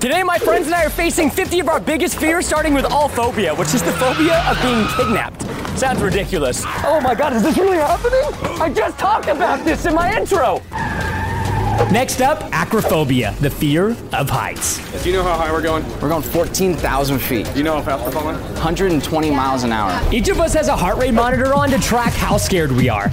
Today, my friends and I are facing 50 of our biggest fears, starting with all phobia, which is the phobia of being kidnapped. Sounds ridiculous. Oh my god, is this really happening? I just talked about this in my intro. Next up, acrophobia, the fear of heights. Do you know how high we're going? We're going 14,000 feet. Do you know how fast we're falling? 120 miles an hour. Each of us has a heart rate monitor on to track how scared we are.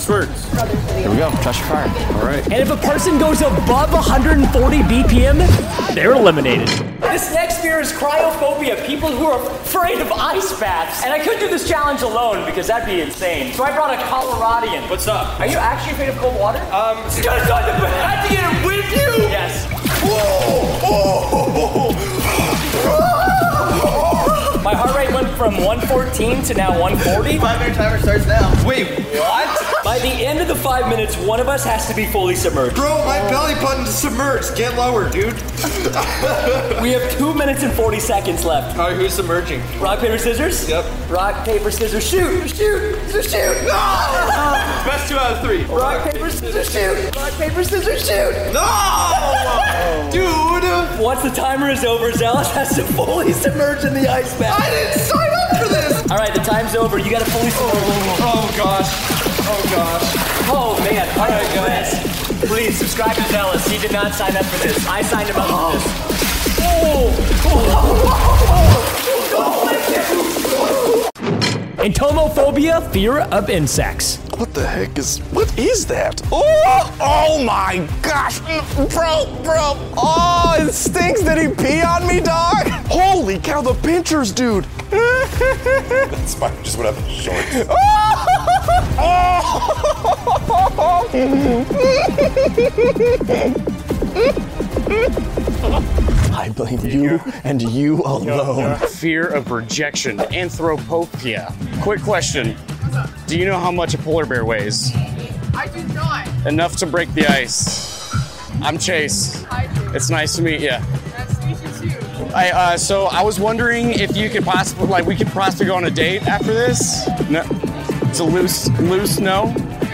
Squirts. Here we go. Trust your fire. All right. And if a person goes above 140 BPM, they're eliminated. This next fear is cryophobia, people who are afraid of ice baths. And I couldn't do this challenge alone because that'd be insane. So I brought a Coloradian. What's up? Are you actually afraid of cold water? Um, Just on the I have to get it with you? Yes. Whoa! My heart rate went from 114 to now 140. Five minute timer starts now. wait, what? By the end of the five minutes, one of us has to be fully submerged. Bro, my belly button's submerged. Get lower, dude. We have two minutes and 40 seconds left. All right, who's submerging? Rock, paper, scissors? Yep. Rock, paper, scissors, shoot! Shoot! Shoot! No! Best two out of three. Rock, paper, scissors, shoot! Rock, paper, scissors, shoot! No! Dude! Once the timer is over, Zealous has to fully submerge in the ice bath. I didn't sign up for this! All right, the time's over. You gotta fully submerge. Oh gosh. Oh gosh. Oh man! All right, guys. Please subscribe to Zealous. He did not sign up for this. I signed him up for this. Oh. Oh. Entomophobia, fear of insects. What the heck is. What is that? Oh! Oh my gosh! Bro, bro! Oh, it stinks. Did he pee on me, dog? Holy cow, the pinchers, dude! That's fine. Just went up in shorts. Oh, I blame you and you alone. Fear of rejection. Anthropophobia. Quick question. Do you know how much a polar bear weighs? I do not. Enough to break the ice. I'm Chase. I do. It's nice to meet you. Nice to meet you too. I, uh, so I was wondering if you could possibly, like, we could possibly go on a date after this. No, it's a loose, loose no.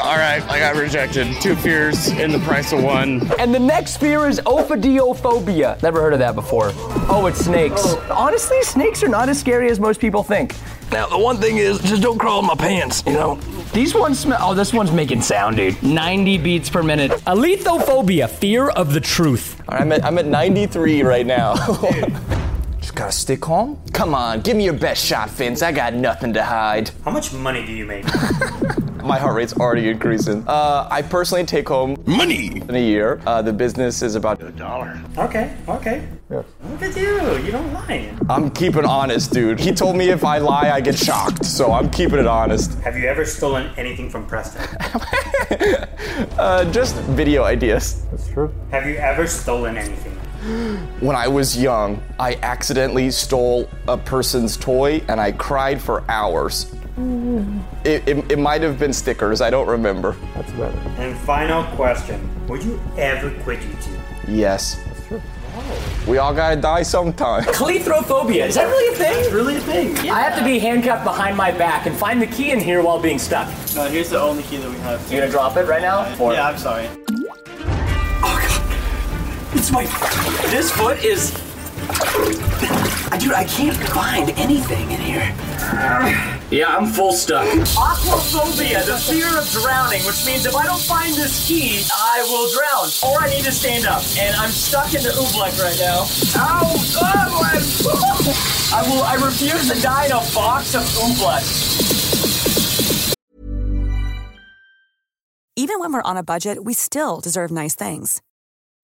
All right, I got rejected. Two fears in the price of one. And the next fear is ophidiophobia. Never heard of that before. Oh, it's snakes. Honestly, snakes are not as scary as most people think. Now, the one thing is, just don't crawl in my pants, you know? These ones smell. Oh, this one's making sound, dude. 90 beats per minute. Alethophobia, fear of the truth. All right, I'm at, I'm at 93 right now. Just gotta stay calm. Come on, give me your best shot, Vince. I got nothing to hide. How much money do you make? My heart rate's already increasing. Uh, I personally take home Money! in a year. Uh, the business is about A dollar. Okay, okay. Look at you. You don't lie. I'm keeping honest, dude. He told me if I lie, I get shocked, so I'm keeping it honest. Have you ever stolen anything from Preston? Uh, just video ideas. That's true. Have you ever stolen anything? When I was young, I accidentally stole a person's toy and I cried for hours. Mm. It, it, it might have been stickers. I don't remember. That's better. And final question: Would you ever quit YouTube? Yes. We all gotta die sometime. Cleithrophobia. Is that really a thing? It's really a thing. I have to be handcuffed behind my back and find the key in here while being stuck. No, here's the only key that we have. You gonna drop it right now? Or- Yeah, I'm sorry. It's my. This foot is. Dude, I can't find anything in here. Yeah, I'm full stuck. Aquaphobia, the fear of drowning, which means if I don't find this key, I will drown. Or I need to stand up. And I'm stuck in the oobleck right now. Ow! Oh, I will. I refuse to die in a box of oobleck. Even when we're on a budget, we still deserve nice things.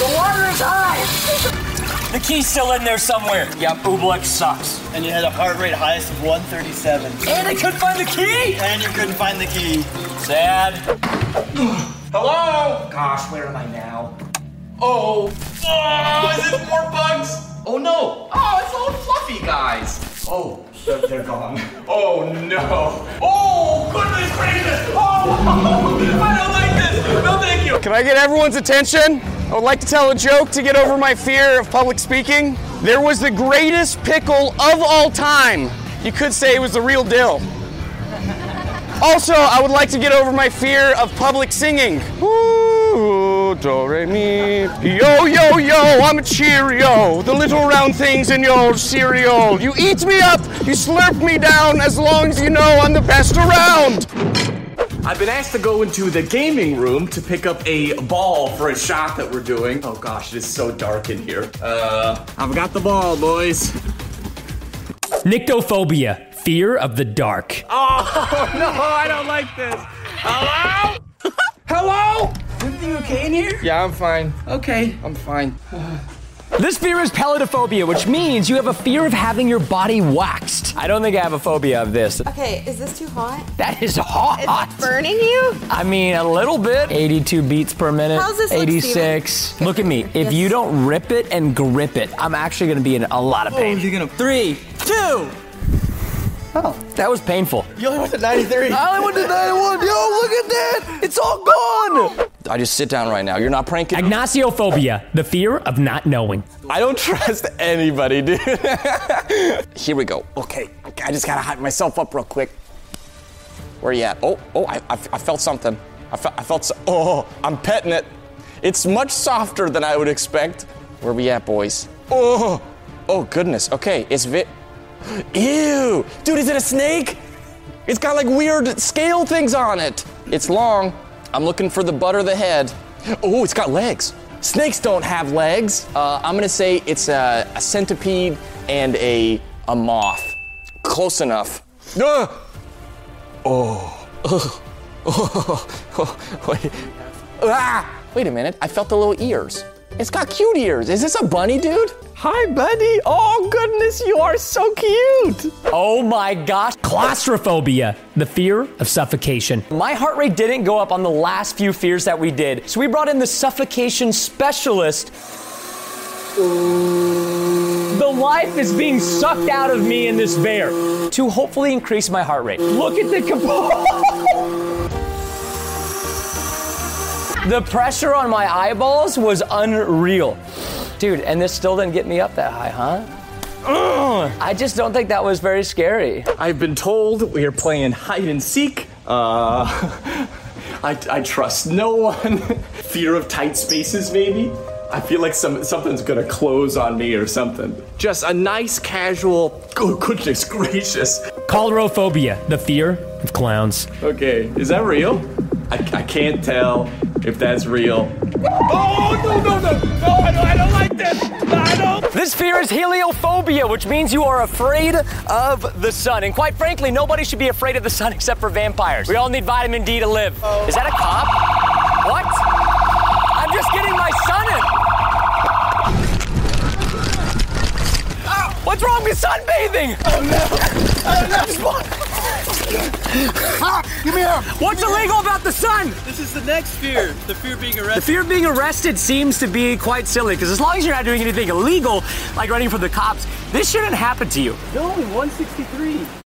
The water is high! The key's still in there somewhere. Yep, oobleck sucks. And you had a heart rate highest of 137. And I couldn't find the key! And you couldn't find the key. Sad. Hello? Gosh, where am I now? Oh. Oh, is it more bugs? Oh no. Oh, it's all fluffy guys. Oh, they're, they're gone. Oh no. Oh, goodness gracious. Oh, I don't like this. No, thank you. Can I get everyone's attention? I would like to tell a joke to get over my fear of public speaking. There was the greatest pickle of all time. You could say it was the real deal. Also, I would like to get over my fear of public singing. Ooh, do re mi. Yo yo yo, I'm a Cheerio. The little round things in your cereal. You eat me up, you slurp me down. As long as you know I'm the best around. I've been asked to go into the gaming room to pick up a ball for a shot that we're doing. Oh gosh, it is so dark in here. Uh, I've got the ball, boys. Nyctophobia, fear of the dark. Oh no, I don't like this. Hello? Hello? Everything okay in here? Yeah, I'm fine. Okay. I'm fine. This fear is peladophobia, which means you have a fear of having your body waxed. I don't think I have a phobia of this. Okay, is this too hot? That is hot. Is it burning you? I mean, a little bit. 82 beats per minute. How's this 86. Look, at me. If you don't rip it and grip it, I'm actually going to be in a lot of pain. Oh, you're gonna. Three, two. Oh, that was painful. You only went to 93. I only went to 91. Yo, look at that. It's all gone. I just sit down right now. You're not pranking. Agnaciophobia, the fear of not knowing. I don't trust anybody, dude. Here we go. Okay, I just gotta hype myself up real quick. Where you at? Oh, oh, I, I, I felt something. I, fe- I felt. So- oh, I'm petting it. It's much softer than I would expect. Where we at, boys? Oh, oh goodness. Okay, it's vi- Ew, dude, is it a snake? It's got like weird scale things on it. It's long. I'm looking for the butt or the head. Oh, it's got legs. Snakes don't have legs. Uh, I'm gonna say it's a, a centipede and a, a moth. Close enough. Ugh. Oh. Ugh. Oh. Wait. Ah! Wait a minute. I felt the little ears. It's got cute ears. Is this a bunny, dude? Hi, buddy. Oh, goodness, you are so cute. Oh my gosh. Claustrophobia, the fear of suffocation. My heart rate didn't go up on the last few fears that we did, so we brought in the suffocation specialist. The life is being sucked out of me in this bear to hopefully increase my heart rate. Look at the compo- The pressure on my eyeballs was unreal. Dude, and this still didn't get me up that high, huh? Ugh. I just don't think that was very scary. I've been told we are playing hide and seek Uh, I, I trust no one. Fear of tight spaces, maybe. I feel like some something's gonna close on me or something. Just a nice, casual. Oh goodness gracious. Coulrophobia, the fear of clowns. Okay, is that real? I, I can't tell if that's real. Oh no no no no! I don't, I don't like this. I don't. This fear is heliophobia, which means you are afraid of the sun. And quite frankly, nobody should be afraid of the sun except for vampires. We all need vitamin D to live. Is that a cop? What? I'm just getting my sun in. Ah, what's wrong with sunbathing? Oh, oh, Ah, give me here. What's illegal about the sun? This is the next fear. The fear of being arrested. The fear of being arrested seems to be quite silly because as long as you're not doing anything illegal, like running from the cops, this shouldn't happen to you. No, 163.